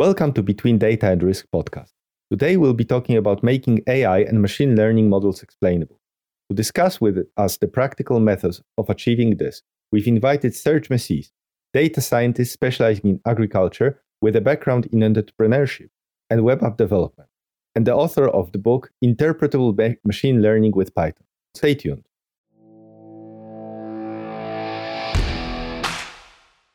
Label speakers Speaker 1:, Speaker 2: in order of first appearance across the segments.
Speaker 1: Welcome to Between Data and Risk podcast. Today we'll be talking about making AI and machine learning models explainable. To discuss with us the practical methods of achieving this, we've invited Serj Masis, data scientist specializing in agriculture with a background in entrepreneurship and web app development, and the author of the book Interpretable Machine Learning with Python. Stay tuned.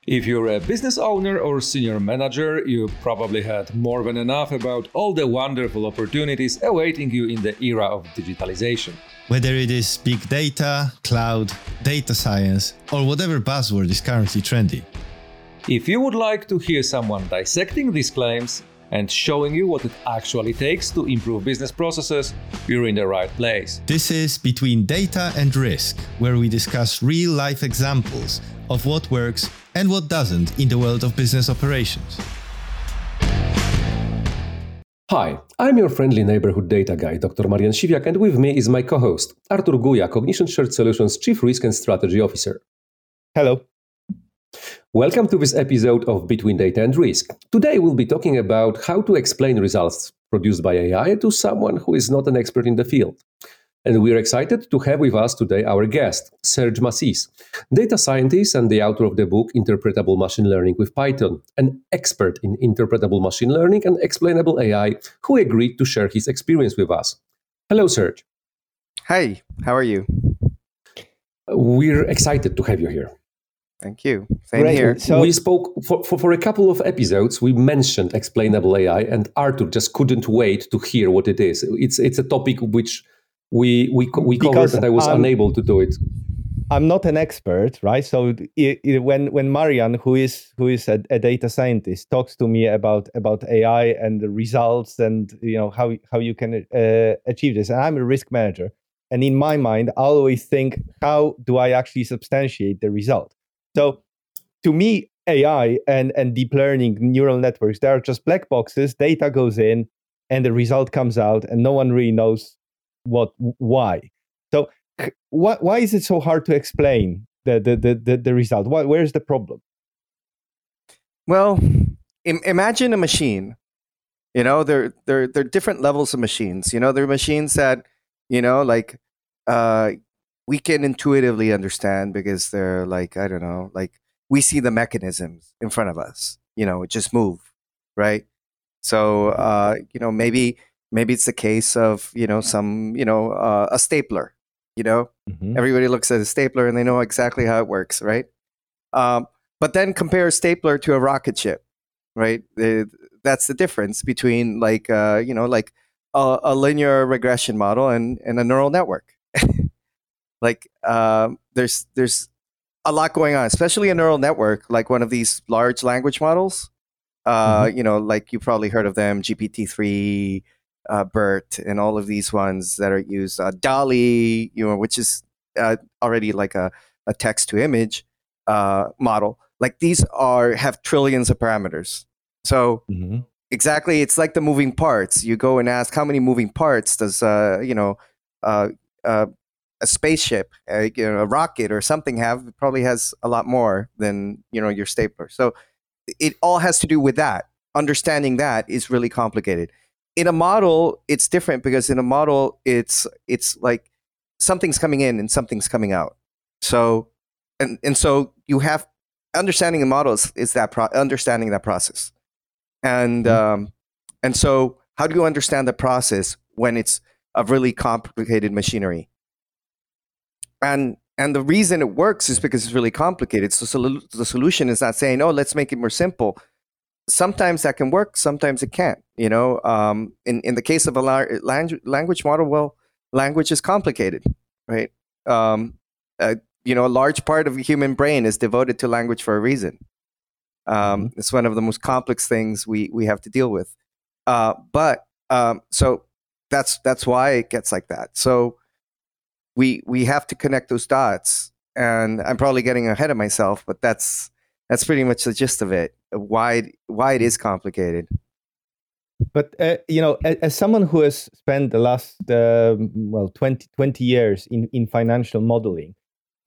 Speaker 2: If you're a business owner or senior manager, you probably had more than enough about all the wonderful opportunities awaiting you in the era of digitalization.
Speaker 3: Whether it is big data, cloud, data science, or whatever buzzword is currently trendy.
Speaker 2: If you would like to hear someone dissecting these claims and showing you what it actually takes to improve business processes, you're in the right place.
Speaker 3: This is Between Data and Risk, where we discuss real life examples of what works and what doesn't in the world of business operations.
Speaker 4: Hi, I'm your friendly neighborhood data guy, Dr. Marian Siwiak, and with me is my co host, Artur Guja, Cognition Shared Solutions Chief Risk and Strategy Officer.
Speaker 1: Hello.
Speaker 4: Welcome to this episode of Between Data and Risk. Today we'll be talking about how to explain results produced by AI to someone who is not an expert in the field. And we're excited to have with us today our guest, Serj Masis, data scientist and the author of the book Interpretable Machine Learning with Python, an expert in interpretable machine learning and explainable AI, who agreed to share his experience with us. Hello, Serj.
Speaker 5: Hi, how are you?
Speaker 4: We're excited to have you here.
Speaker 5: Thank you. Same Great. here.
Speaker 4: So we spoke for, for, for, a couple of episodes. We mentioned explainable AI, and Artur just couldn't wait to hear what it is. It's it's a topic which we we we covered and I was I'm, unable to do it.
Speaker 1: I'm not an expert, right? So it, it, when when Marian, who is who is a, a, data scientist, talks to me about about AI and the results and you know how how you can uh, achieve this, and I'm a risk manager, and in my mind, I always think, how do I actually substantiate the result? So to me, AI and and deep learning neural networks, they are just black boxes. Data goes in, and the result comes out, and no one really knows what why. So why, why is it so hard to explain the the the, the, the result? Why, where's the problem?
Speaker 5: Well Im- imagine a machine. You know there there there are different levels of machines. You know there are machines that you know like uh we can intuitively understand because they're like i don't know like we see the mechanisms in front of us you know just move right? So uh you know maybe maybe it's the case of you know some you know uh, a stapler you know? Mm-hmm. everybody looks at a stapler and they know exactly how it works right? Um, but then compare a stapler to a rocket ship right? That's the difference between like uh, you know like a, a, linear regression model and, and a neural network like um, there's there's a lot going on especially a neural network like one of these large language models uh, mm-hmm. you know like you probably heard of them gpt-3 uh, BERT and all of these ones that are used. Uh, DALL-E, you know, which is uh, already like a, a text to image uh, model. Like these are have trillions of parameters. So mm-hmm. exactly, it's like the moving parts. You go and ask how many moving parts does uh, you know uh, a spaceship, a, you know, a rocket or something have? Probably has a lot more than you know your stapler. So it all has to do with that. Understanding that is really complicated in a model it's different because in a model it's it's like something's coming in and something's coming out so and and so you have understanding the models is that pro- understanding that process and mm-hmm. um, and so how do you understand the process when it's a really complicated machinery and and the reason it works is because it's really complicated so, so the solution is not saying oh let's make it more simple sometimes that can work, sometimes it can't. You know, um, in in the case of a language language model, well, language is complicated, right? Um, uh, you know, a large part of the human brain is devoted to language for a reason. Um, mm-hmm. it's one of the most complex things we we have to deal with. Uh, but um, so that's that's why it gets like that. So we we have to connect those dots. And I'm probably getting ahead of myself, but that's that's pretty much the gist of it. Why why it is complicated.
Speaker 1: But uh, you know, as, as, someone who has spent the last uh, well 20, 20 years in in financial modeling,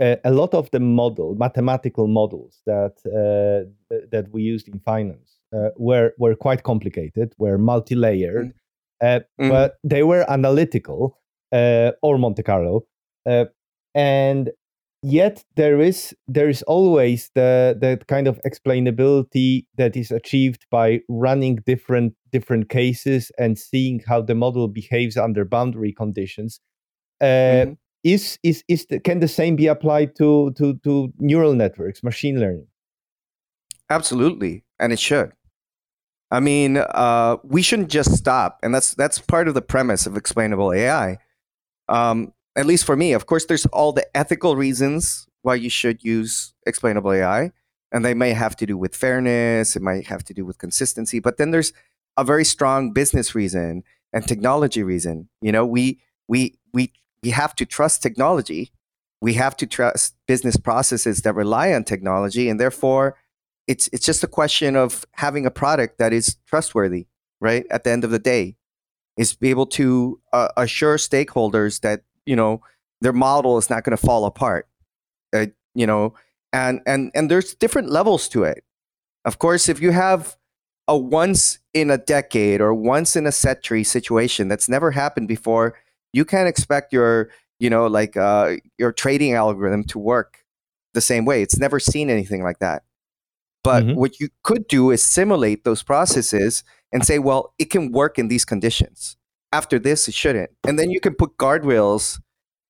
Speaker 1: uh, a lot of the model mathematical models that uh, that we used in finance uh, were were quite complicated, were multi-layered,
Speaker 5: Mm.
Speaker 1: but they were analytical uh, or Monte Carlo, uh, and yet there is there is always the the kind of explainability that is achieved by running different different cases and seeing how the model behaves under boundary conditions. Uh,
Speaker 5: Mhm.
Speaker 1: Is is is the, can the same be applied to to to neural networks, machine learning?
Speaker 5: Absolutely, and it should. I mean, uh, we shouldn't just stop, and that's that's part of the premise of explainable AI. Um, at least for me, of course, there's all the ethical reasons why you should use explainable AI, and they may have to do with fairness, it might have to do with consistency, but then there's a very strong business reason and technology reason. You know, we we we we have to trust technology. We have to trust business processes that rely on technology, and therefore it's it's just a question of having a product that is trustworthy right at the end of the day is be able to uh, assure stakeholders that you know their model is not going to fall apart uh, you know and and and there's different levels to it of course if you have a once in a decade or once in a century situation that's never happened before you can't expect your you know like uh, your trading algorithm to work the same way it's never seen anything like that but
Speaker 1: Mhm.
Speaker 5: what you could do is simulate those processes and say, well, it can work in these conditions. After this, it shouldn't. And then you can put guardrails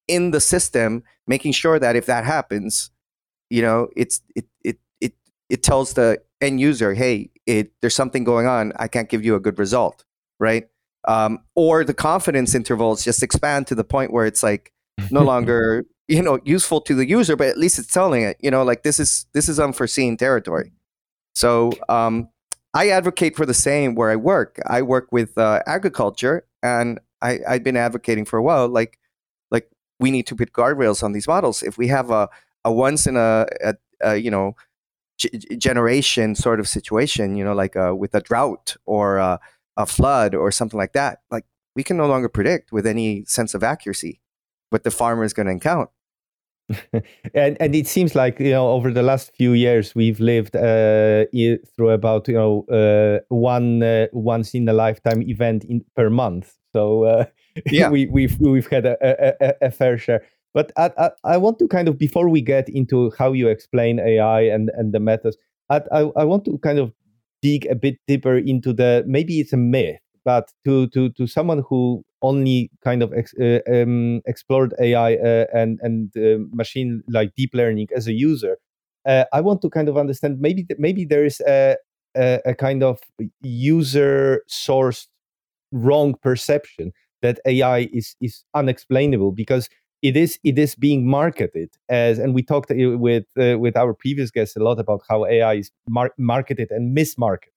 Speaker 5: in the system, making sure that if that happens, you know, it's it it it it tells the end user, hey, it there's something going on. I can't give you a good result, right? Um, or the confidence intervals just expand to the point where it's like no longer you know useful to the user, but at least it's telling it, you know, like this is this is unforeseen territory. So um, I advocate for the same where I work. I work with uh, agriculture, and I, I've been advocating for a while. Like, like we need to put guardrails on these models. If we have a, a once in a, a, a you know g- generation sort of situation, you know, like uh, with a drought or a, a flood or something like that, like we can no longer predict with any sense of accuracy what the farmer is going to encounter.
Speaker 1: and and it seems like you know over the last few years we've lived uh, through about you know uh, one uh, once in a lifetime event in per month. So uh,
Speaker 5: Yeah.
Speaker 1: we, we've we've had a, a, a- a fair share. But I, I, I want to kind of before we get into how you explain AI and and the methods, I, I I want to kind of dig a bit deeper into the maybe it's a myth, but to to to someone who only kind of ex, uh, um, explored AI uh, and and uh, machine like deep learning as a user, uh, I want to kind of understand maybe th- maybe there is a, a a kind of user sourced wrong perception that AI is is unexplainable because it is it is being marketed as and we talked uh, with uh, with our previous guests a lot about how AI is mar- marketed and mismarketed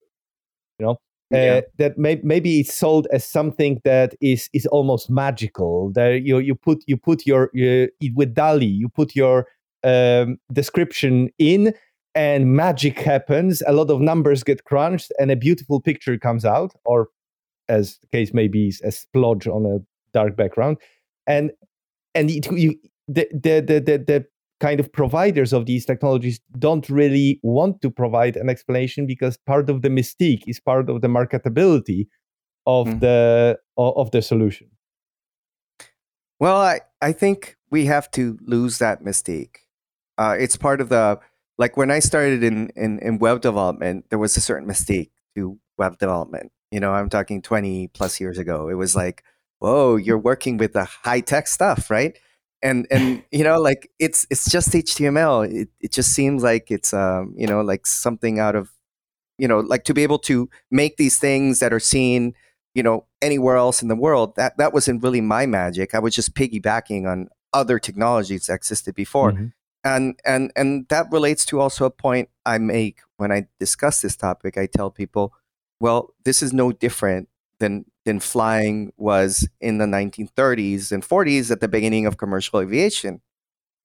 Speaker 1: you know
Speaker 5: Yeah.
Speaker 1: uh, that may, maybe it's sold as something that is is almost magical. That you you put you put your uh, with DALL-E, you put your um, description in, and magic happens. A lot of numbers get crunched, and a beautiful picture comes out, or as the case may be, a splodge on a dark background, and and it, you, the the the the kind of providers of these technologies don't really want to provide an explanation because part of the mystique is part of the marketability of
Speaker 5: Mm.
Speaker 1: the of the solution
Speaker 5: Well, I, I think we have to lose that mystique. Uh, it's part of the like when I started in, in, in web development, there was a certain mystique to web development. You know, I'm talking 20 plus years ago. It was like, whoa, you're working with the high tech stuff, right? And and you know, like it's it's just HTML. It it just seems like it's um, you know, like something out of you know, like to be able to make these things that are seen you know anywhere else in the world that that wasn't really my magic i was just piggybacking on other technologies that existed before
Speaker 1: Mhm.
Speaker 5: and and and that relates to also a point i make when i discuss this topic i tell people well this is no different than than flying was in the 1930s and 40s at the beginning of commercial aviation.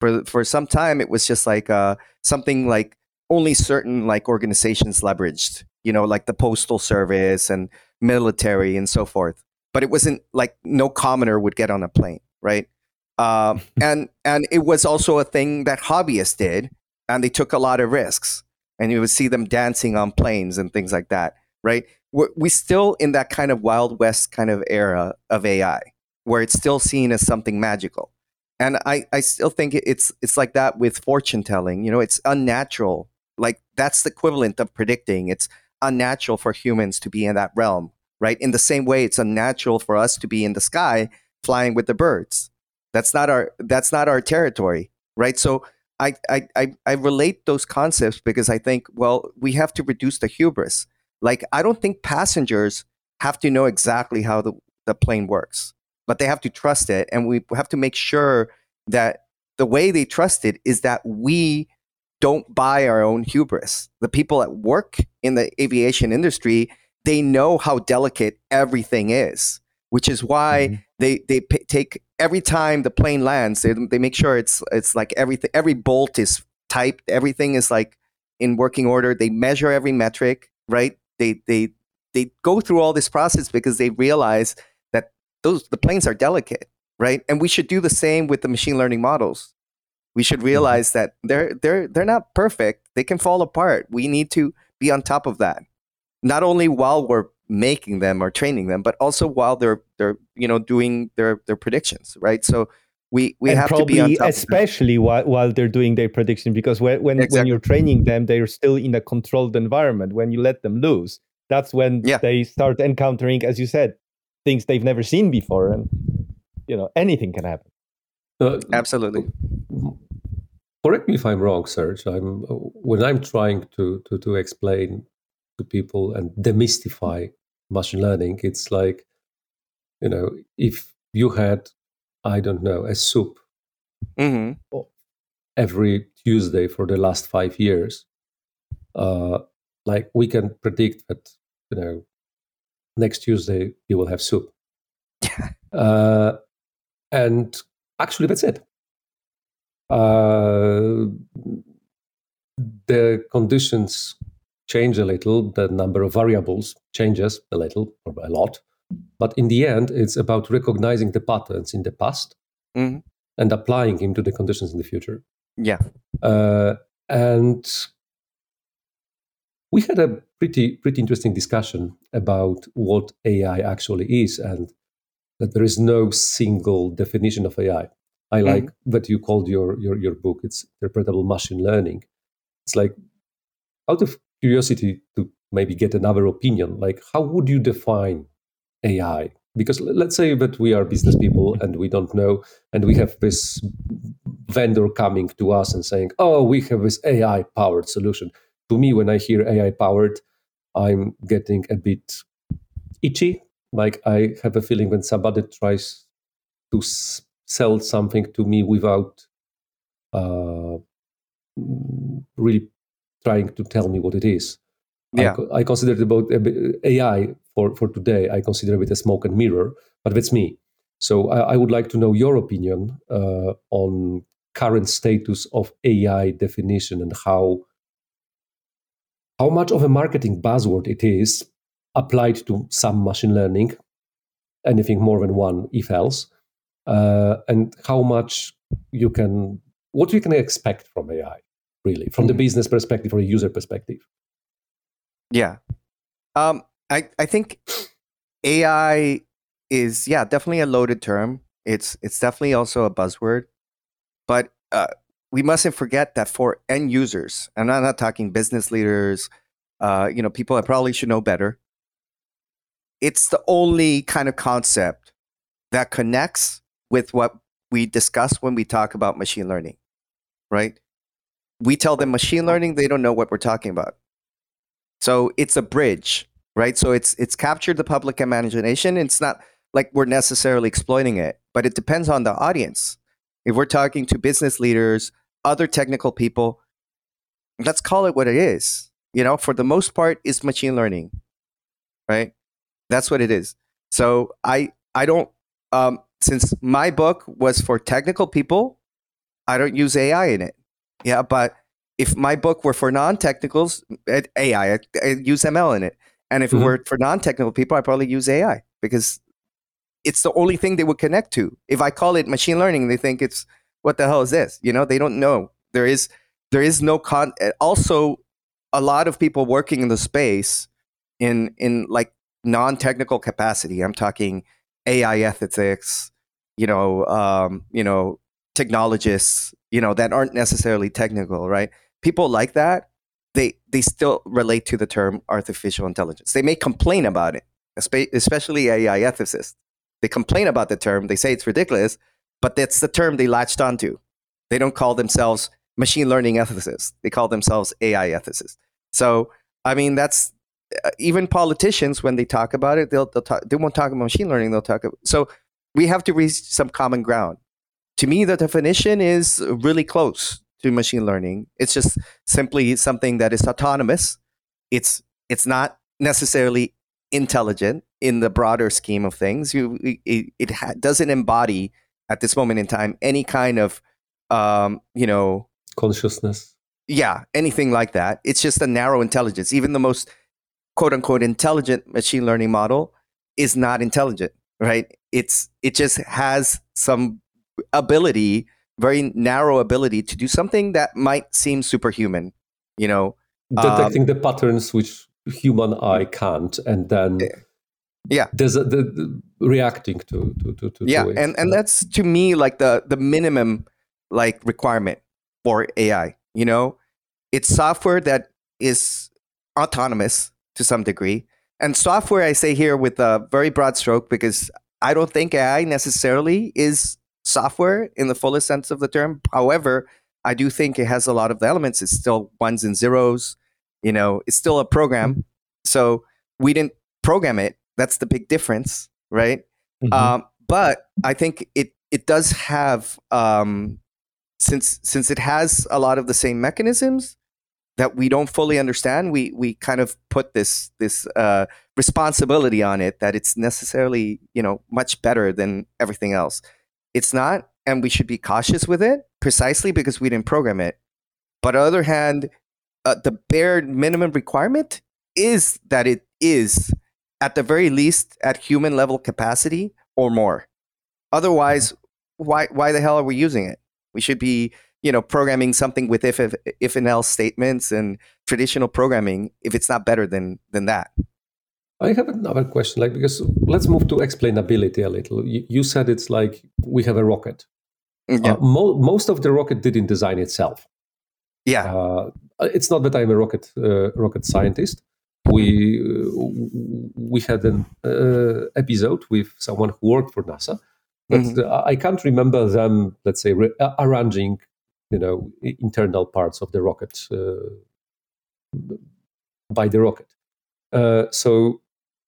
Speaker 5: For for some time it was just like uh something like only certain like organizations leveraged you know like the postal service and military and so forth. But it wasn't like no commoner would get on a plane right? Um, and and it was also a thing that hobbyists did and they took a lot of risks and you would see them dancing on planes and things like that, right? We're, we still in that kind of Wild West kind of era of AI, where it's still seen as something magical. And I, I still think it's it's like that with fortune telling. You know, it's unnatural. Like that's the equivalent of predicting. It's unnatural for humans to be in that realm, right? In the same way, it's unnatural for us to be in the sky flying with the birds. That's not our that's not our territory, right? So I, I, I, I relate those concepts because I think, well, we have to reduce the hubris. Like, I don't think passengers have to know exactly how the, the plane works, but they have to trust it. And we have to make sure that the way they trust it is that we don't buy our own hubris. The people that work in the aviation industry, they know how delicate everything is, which is why mm-hmm. they, they p- take every time the plane lands, they, they make sure it's it's like everything every bolt is typed, everything is like in working order. They measure every metric, right? They they they go through all this process because they realize that those the planes are delicate, right? And we should do the same with the machine learning models. We should mm-hmm. realize that they're they're they're not perfect. They can fall apart. We need to be on top of that. Not only while we're making them or training them, but also while they're they're you know doing their their predictions, right? So we we
Speaker 1: and
Speaker 5: have
Speaker 1: to
Speaker 5: be on top
Speaker 1: especially while, while they're doing their prediction because when when, exactly. when you're training them, they're still in a controlled environment. When you let them loose, that's when yeah. they start encountering, as you said, things they've never seen before, and you know anything can happen.
Speaker 5: Uh, Absolutely.
Speaker 4: Correct me if I'm wrong, Serj. I'm when I'm trying to to to explain to people and demystify machine learning. It's like, you know, if you had, I don't know, a soup mm-hmm. every Tuesday for the last five years, uh, like we can predict that, you know, next Tuesday you will have soup. uh, and actually, that's it. Uh, the conditions change a little, the number of variables changes a little or a lot. But in the end, it's about recognizing the patterns in the past mm-hmm. and applying them to the conditions in the future.
Speaker 5: Yeah. Uh,
Speaker 4: and we had a pretty pretty interesting discussion about what AI actually is and that there is no single definition of AI. I like mm-hmm. that you called your, your your book. It's interpretable machine learning. It's like out of curiosity to maybe get another opinion. Like, how would you define AI? Because let's say that we are business people and we don't know, and we have this vendor coming to us and saying, "Oh, we have this AI powered solution." To me, when I hear AI powered, I'm getting a bit itchy. Like I have a feeling when somebody tries to s- sell something to me without uh, really trying to tell me what it is. Yeah. I, I consider it about AI for, for today. I consider it a smoke and mirror, but that's me. So I, I would like to know your opinion uh, on current status of AI definition and how how much of a marketing buzzword it is applied to some machine learning, anything more than one if else, uh, and how much you can what you can expect from AI really, from mm-hmm. the business perspective or a user perspective?
Speaker 5: Yeah. Um, I, I think AI is, yeah, definitely a loaded term. It's, it's definitely also a buzzword. But uh, we mustn't forget that for end users, and I'm not talking business leaders, uh, you know, people that probably should know better. It's the only kind of concept that connects with what we discuss when we talk about machine learning, right? we tell them machine learning, they don't know what we're talking about. So it's a bridge, right? So it's it's captured the public imagination. It's not like we're necessarily exploiting it, but it depends on the audience. If we're talking to business leaders, other technical people, let's call it what it is. You know, for the most part, it's machine learning, right? That's what it is. So I I don't um, since my book was for technical people, I don't use AI in it. Yeah, but if my book were for non-technicals, AI, I, I use ML in it. And if mm-hmm. it were for non-technical people, I probably use AI because it's the only thing they would connect to. If I call it machine learning, they think it's what the hell is this? You know, they don't know. There is there is no con. Also, a lot of people working in the space in in like non-technical capacity. I'm talking AI ethics, you know, um, you know, technologists, you know, that aren't necessarily technical, right? People like that, they they still relate to the term artificial intelligence. They may complain about it, especially AI ethicists. They complain about the term. They say it's ridiculous, but that's the term they latched onto. They don't call themselves machine learning ethicists. They call themselves AI ethicists. So, I mean, that's uh, even politicians when they talk about it, they'll, they'll talk, they won't talk about machine learning. They'll talk. About, so we have to reach some common ground. To me, the definition is really close to machine learning. It's just simply something that is autonomous. It's it's not necessarily intelligent in the broader scheme of things. You, it, it ha- doesn't embody at this moment in time any kind of um, you know
Speaker 4: consciousness.
Speaker 5: Yeah, anything like that. It's just a narrow intelligence. Even the most quote unquote intelligent machine learning model is not intelligent, right? It's it just has some ability, very narrow ability to do something that might seem superhuman, you know.
Speaker 4: Detecting um, the patterns which human eye can't and then
Speaker 5: yeah.
Speaker 4: There's a, the, the reacting to to to, to
Speaker 5: yeah
Speaker 4: to
Speaker 5: and and that's to me like the the minimum like requirement for ai you know? It's software that is autonomous to some degree and software i say here with a very broad stroke because i don't think ai necessarily is software in the fullest sense of the term however i do think it has a lot of the elements it's still ones and zeros you know it's still a program so we didn't program it that's the big difference, right? Mm-hmm. Um, but I think it it does have um, since since it has a lot of the same mechanisms that we don't fully understand. We we kind of put this this uh, responsibility on it that it's necessarily you know much better than everything else. It's not, and we should be cautious with it precisely because we didn't program it. But on the other hand, uh, the bare minimum requirement is that it is at the very least at human level capacity or more. Otherwise, why why the hell are we using it? We should be you know programming something with if if, if and else statements and traditional programming if it's not better than than that.
Speaker 4: I have another question, like because let's move to explainability a little. You, you said it's like we have a rocket.
Speaker 5: Mm, yeah. Uh,
Speaker 4: mo- most of the rocket didn't design itself.
Speaker 5: Yeah.
Speaker 4: Uh, it's not that I'm a rocket uh, rocket scientist, we we had an uh, episode with someone who worked for NASA, but mm-hmm. I can't remember them, let's say, re- arranging, you know, internal parts of the rocket uh, by the rocket. Uh, so,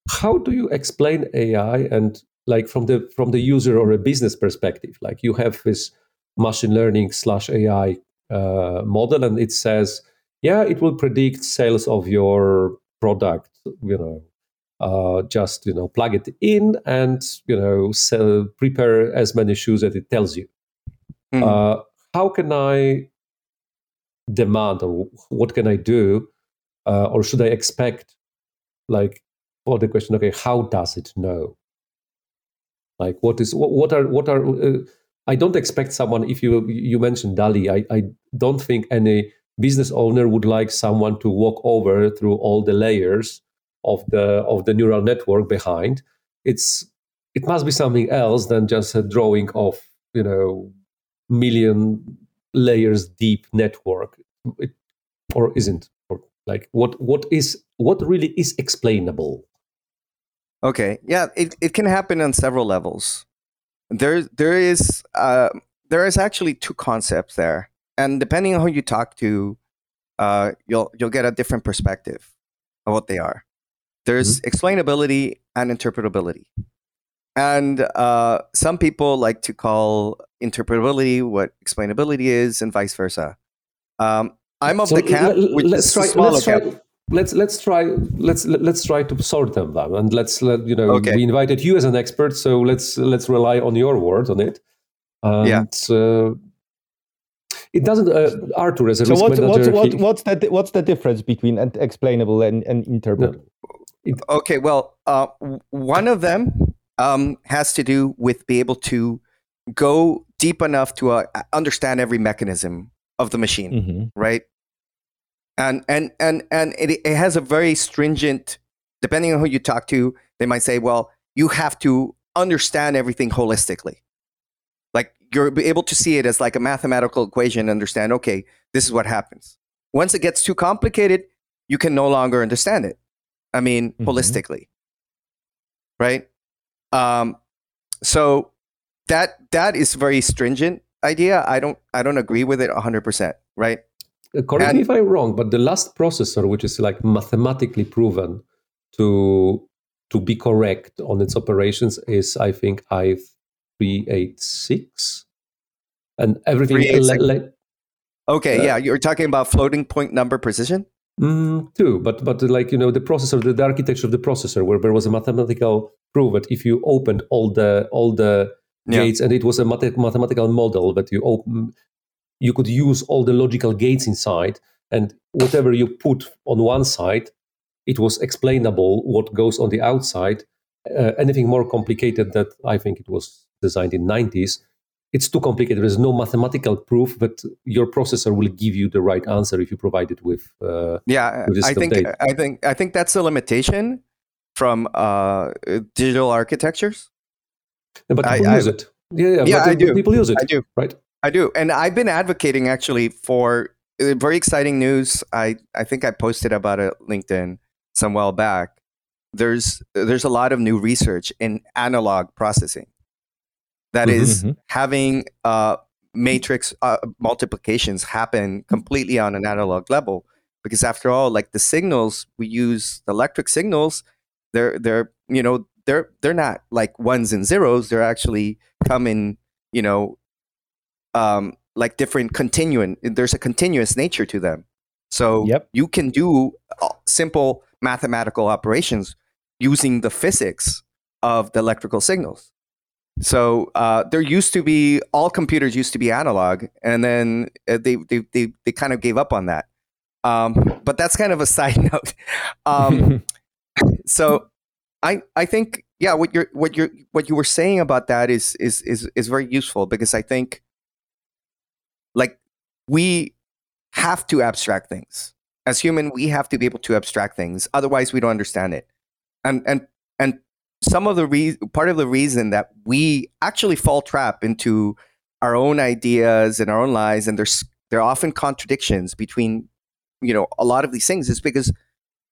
Speaker 4: how do you explain AI and like from the from the user or a business perspective? Like you have this machine learning slash AI uh, model, and it says, yeah, it will predict sales of your product, you know, uh, just you know plug it in and you know sell, prepare as many shoes as it tells you. Mm. Uh, how can I demand or what can I do, uh, or should I expect? Like for the question, okay, how does it know? Like what is what, are what are uh, I don't expect someone. If you you mentioned DALL-E, I I don't think any business owner would like someone to walk over through all the layers of the of the neural network behind it's it must be something else than just a drawing of you know million layers deep network it, or isn't or like what what is what really is explainable
Speaker 5: okay yeah it, it can happen on several levels there there is uh, there is actually two concepts there and depending on who you talk to, uh, you'll you'll get a different perspective of what they are. There's mm-hmm. explainability and interpretability, and uh, some people like to call interpretability what explainability is, and vice versa. Um, I'm of so the camp.
Speaker 4: L- let's try. Let's try. Let's let's try let's let's try to sort them then, and let's let you know okay. we invited you as an expert, so let's let's rely on your word on it. And,
Speaker 5: yeah.
Speaker 4: Uh, it doesn't uh, Artur as a
Speaker 1: so
Speaker 4: risk
Speaker 1: what's,
Speaker 4: manager
Speaker 1: what's, he, what's the what's the difference between explainable and, and interpretable
Speaker 5: no. okay well uh, one of them um, has to do with be able to go deep enough to uh, understand every mechanism of the machine mm-hmm. right and and and and it, it has a very stringent. Depending on who you talk to, they might say, "Well, you have to understand everything holistically." Like you're able to see it as like a mathematical equation. and Understand? Okay, this is what happens. Once it gets too complicated, you can no longer understand it. I mean, mm-hmm. holistically, right? Um, so that that is very stringent idea. I don't I don't agree with it hundred percent. Right?
Speaker 4: Correct and, me if I'm wrong, but the last processor, which is like mathematically proven to to be correct on its operations, is I think i three eight six, and everything. Le- le-
Speaker 5: okay, uh, yeah, you're talking about floating point number precision.
Speaker 4: Mm, too, but but like you know the processor, the, the, architecture of the processor, where there was a mathematical proof that if you opened all the all the yeah. gates and it was a math- mathematical model that you open, you could use all the logical gates inside, and whatever you put on one side, it was explainable what goes on the outside. Uh, anything more complicated that I think it was designed in 90s it's too complicated. There's no mathematical proof that your processor will give you the right answer if you provide it with.
Speaker 5: Uh, yeah, with I think data. I think I think that's a limitation from uh, digital architectures.
Speaker 4: But people I, use I, it. Yeah, yeah, yeah I do. People use it.
Speaker 5: I do.
Speaker 4: Right.
Speaker 5: I do, and I've been advocating actually for uh, very exciting news. I I think I posted about it LinkedIn some while back. There's there's a lot of new research in analog processing that mm-hmm, is mm-hmm. having uh, matrix uh, multiplications happen completely on an analog level. Because after all, like the signals we use, the electric signals, they're they're you know they're they're not like ones and zeros. They're actually coming you know um, like different continuum. There's a continuous nature to them. So yep. you can do uh, simple mathematical operations using the physics of the electrical signals. So uh, there used to be all computers used to be analog, and then uh, they they they, they kind of gave up on that. Um, but that's kind of a side note. Um, so I I think yeah, what you're what you're what you were saying about that is is is is very useful because I think we have to abstract things as human. We have to be able to abstract things, otherwise we don't understand it. And and and some of the re- part of the reason that we actually fall trap into our own ideas and our own lies and there's there are often contradictions between you know a lot of these things is because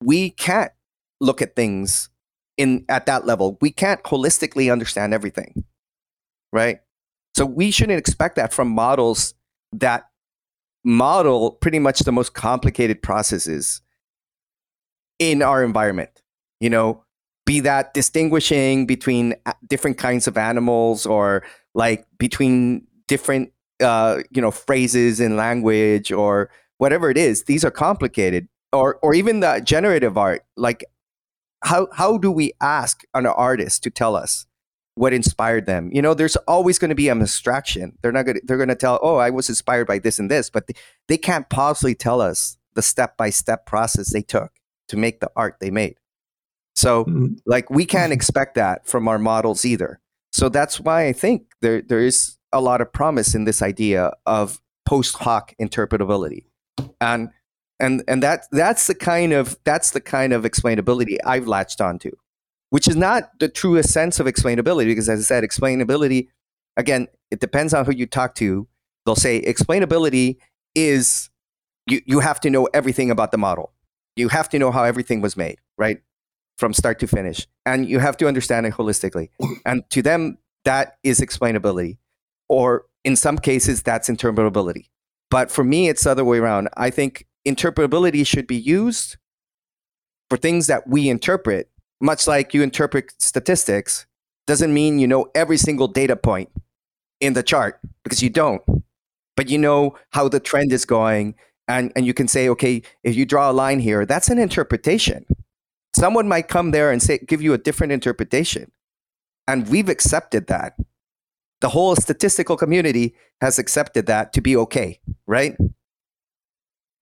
Speaker 5: we can't look at things in at that level we can't holistically understand everything right so we shouldn't expect that from models that model pretty much the most complicated processes in our environment you know? Be that distinguishing between different kinds of animals or like between different uh, you know phrases in language or whatever it is these are complicated. Or or even the generative art like how how do we ask an artist to tell us what inspired them. You know there's always going to be an abstraction. They're not going to they're going to tell oh i was inspired by this and this but they, they can't possibly tell us the step by step process they took to make the art they made. So, mm-hmm. like, we can't expect that from our models either. So that's why I think there there is a lot of promise in this idea of post hoc interpretability, and and and that that's the kind of that's the kind of explainability I've latched onto, which is not the truest sense of explainability because, as I said, explainability again it depends on who you talk to. They'll say explainability is you you have to know everything about the model. You have to know how everything was made, right? from start to finish. And you have to understand it holistically. And to them, that is explainability. Or in some cases, that's interpretability. But for me, it's the other way around. I think interpretability should be used for things that we interpret, much like you interpret statistics, doesn't mean you know every single data point in the chart because you don't. But you know how the trend is going. And, and you can say, okay, if you draw a line here, that's an interpretation someone might come there and say give you a different interpretation and we've accepted that the whole statistical community has accepted that to be okay right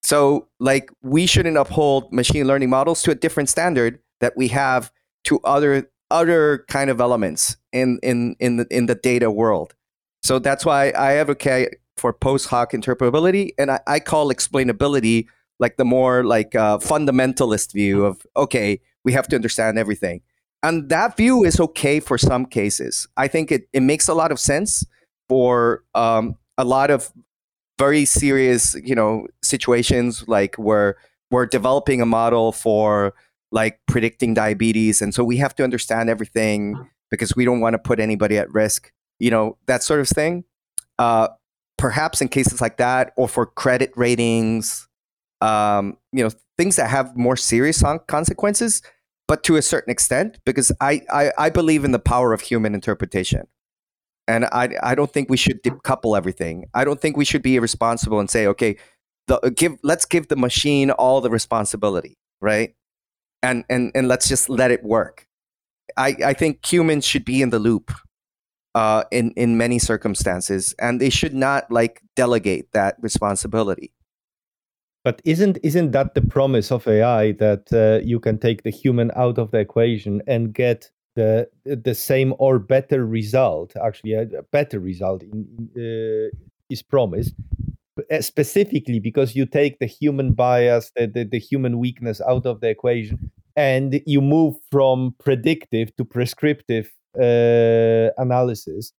Speaker 5: so like we shouldn't uphold machine learning models to a different standard that we have to other other kind of elements in in in the, in the data world so that's why i advocate for post hoc interpretability and I, I call explainability like the more like uh, fundamentalist view of okay, we have to understand everything, and that view is okay for some cases. I think it it makes a lot of sense for um, a lot of very serious, you know, situations like where we're developing a model for like predicting diabetes, and so we have to understand everything because we don't want to put anybody at risk. You know, that sort of thing. Uh, perhaps in cases like that, or for credit ratings, um, you know, things that have more serious consequences, but to a certain extent, because I, I, I believe in the power of human interpretation. And I, I don't think we should decouple everything. I don't think we should be irresponsible and say, okay, the, give, let's give the machine all the responsibility, right? And, and, and let's just let it work. I, I think humans should be in the loop uh, in in many circumstances, and they should not like delegate that responsibility.
Speaker 1: But isn't isn't that the promise of AI that uh, you can take the human out of the equation and get the the same or better result? Actually, a better result in, uh, is promised specifically because you take the human bias, the, the, the human weakness out of the equation, and you move from predictive to prescriptive uh, analysis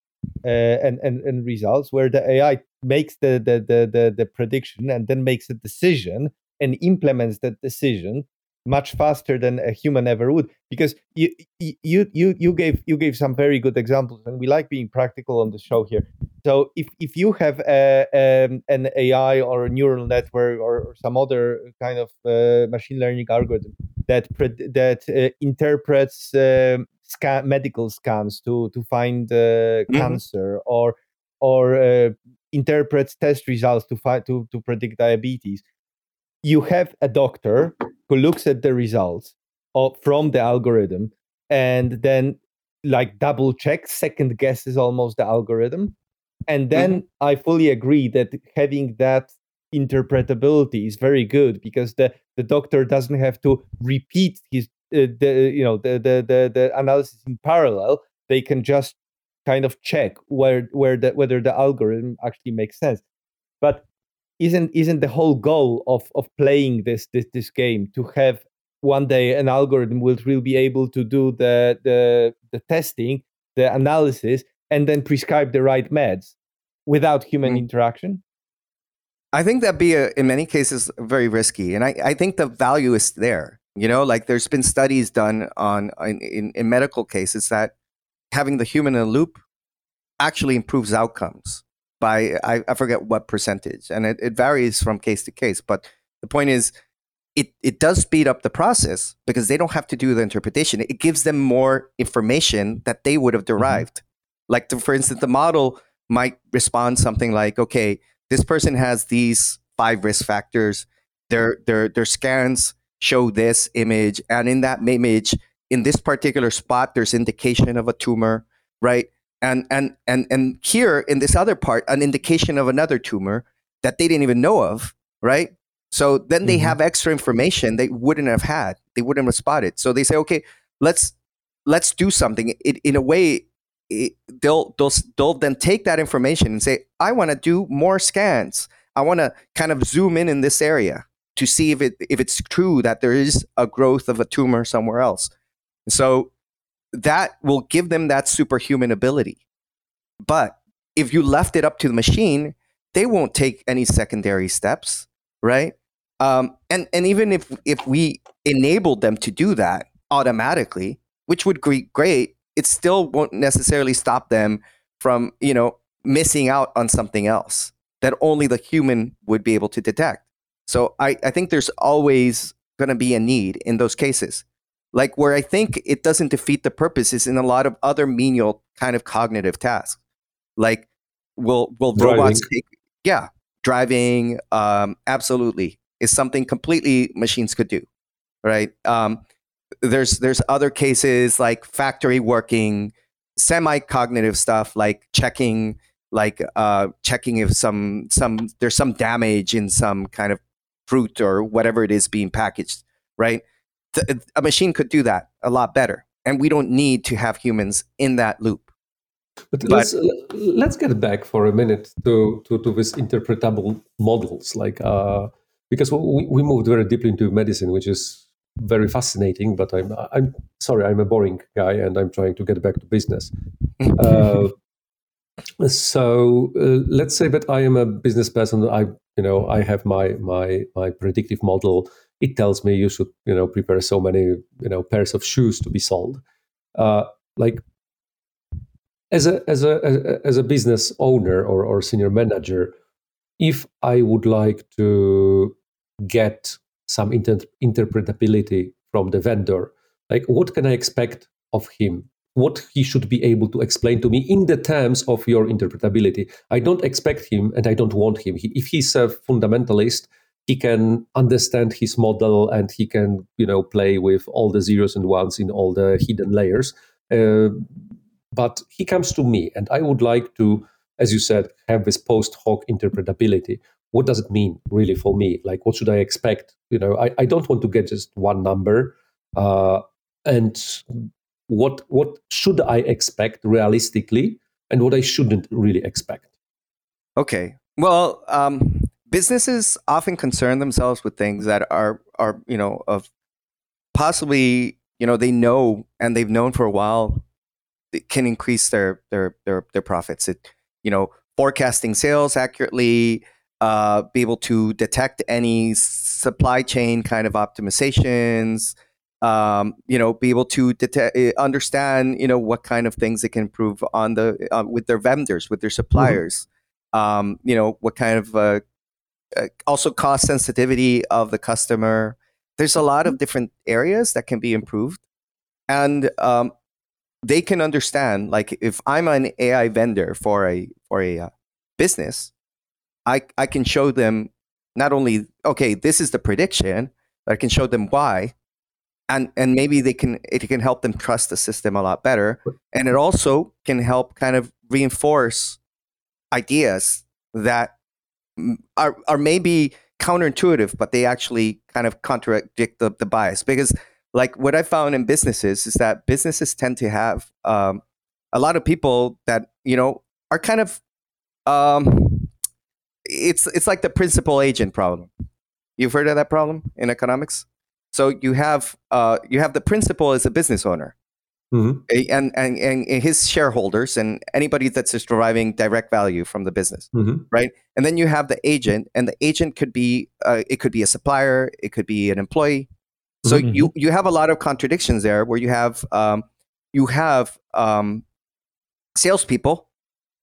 Speaker 1: uh, and, and, and results where the AI makes the, the, the, the, the prediction and then makes a decision and implements that decision much faster than a human ever would because you you you you gave you gave some very good examples and we like being practical on the show here so if if you have a, um, an ai or a neural network or, or some other kind of uh, machine learning algorithm that that uh, interprets um, scan medical scans to to find uh, mm-hmm. cancer or or uh, interprets test results to find to to predict diabetes you have a doctor who looks at the results of, from the algorithm and then like double checks second guesses almost the algorithm. And then mm-hmm. i fully agree that having that interpretability is very good because the, the doctor doesn't have to repeat his uh, the you know the, the the the analysis in parallel. They can just kind of check where where the whether the algorithm actually makes sense. But isn't isn't the whole goal of of playing this this this game to have one day an algorithm will really be able to do the the the testing the analysis and then prescribe the right meds without human mm. interaction?
Speaker 5: I think that'd be a, in many cases very risky and I, I think the value is there you know, like there's been studies done on in, in, in medical cases that having the human in the loop actually improves outcomes by I, I forget what percentage, and it, it varies from case to case. But the point is, it it does speed up the process because they don't have to do the interpretation. It gives them more information that they would have mm-hmm. derived. Mm-hmm. Like, the, for instance, the model might respond something like, "Okay, this person has these five risk factors. Their their their scans." show this image and in that image in this particular spot there's indication of a tumor right and and and and here in this other part an indication of another tumor that they didn't even know of right? So then they mm-hmm. have extra information they wouldn't have had. They wouldn't have spotted. So they say okay let's let's do something. It, in a way it, they'll, they'll they'll then take that information and say i want to do more scans. I want to kind of zoom in in this area to see if it if it's true that there is a growth of a tumor somewhere else. So that will give them that superhuman ability. But if you left it up to the machine, they won't take any secondary steps, right? Um, and and even if if we enabled them to do that automatically, which would be great, it still won't necessarily stop them from you know missing out on something else that only the human would be able to detect. So I, I think there's always going to be a need in those cases. Like where I think it doesn't defeat the purpose is in a lot of other menial kind of cognitive tasks. Like will will driving. robots take yeah, driving um, absolutely is something completely machines could do. Right? Um, there's there's other cases like factory working, semi cognitive stuff like checking like uh, checking if some some there's some damage in some kind of fruit or whatever it is being packaged, right? The, a machine could do that a lot better. And we don't need to have humans in that loop.
Speaker 4: But, but let's, let's get back for a minute to, to, to this interpretable models. Like, uh, because we, we moved very deeply into medicine, which is very fascinating. But I'm I'm sorry, I'm a boring guy, and I'm trying to get back to business. uh, so uh, let's say that I am a business person. I you know I have my my my predictive model. It tells me you should you know prepare so many you know pairs of shoes to be sold. Uh, like as a as a as a business owner or, or senior manager, if I would like to get some inter- interpretability from the vendor, like what can I expect of him? What he should be able to explain to me in the terms of your interpretability. I don't expect him and I don't want him. He, if he's a fundamentalist, he can understand his model and he can, you know, play with all the zeros and ones in all the hidden layers. Uh, but he comes to me and I would like to as you said, have this post hoc interpretability. What does it mean really for me? Like, what should I expect? You know, I, I don't want to get just one number. Uh, and what what should I expect realistically, and what I shouldn't really expect?
Speaker 5: Okay. Well, um, businesses often concern themselves with things that are are you know of possibly you know they know and they've known for a while it can increase their their their their profits. It you know, forecasting sales accurately, uh, be able to detect any supply chain kind of optimizations, um, you know, be able to detect, eh, understand, you know, what kind of things they can improve on the uh, with their vendors, with their mm-hmm. suppliers. Mm-hmm. Um, you know, what kind of uh, uh, also cost sensitivity of the customer. There's a lot of mm-hmm. different areas that can be improved, and um, they can understand like if i'm an ai vendor for a for a uh, business i i can show them not only okay this is the prediction but i can show them why and and maybe they can it can help them trust the system a lot better and it also can help kind of reinforce ideas that are are maybe counterintuitive but they actually kind of contradict the, the bias because like what I found in businesses is that businesses tend to have um, a lot of people that you know are kind of um, it's it's like the principal agent problem. You've heard of that problem in economics. So you have uh, you have the principal as a business owner, mm-hmm. and, and and his shareholders and anybody that's just deriving direct value from the business, mm-hmm. right? And then you have the agent, and the agent could be uh, it could be a supplier, it could be an employee, so mm-hmm. you you have a lot of contradictions there, where you have um, you have um, salespeople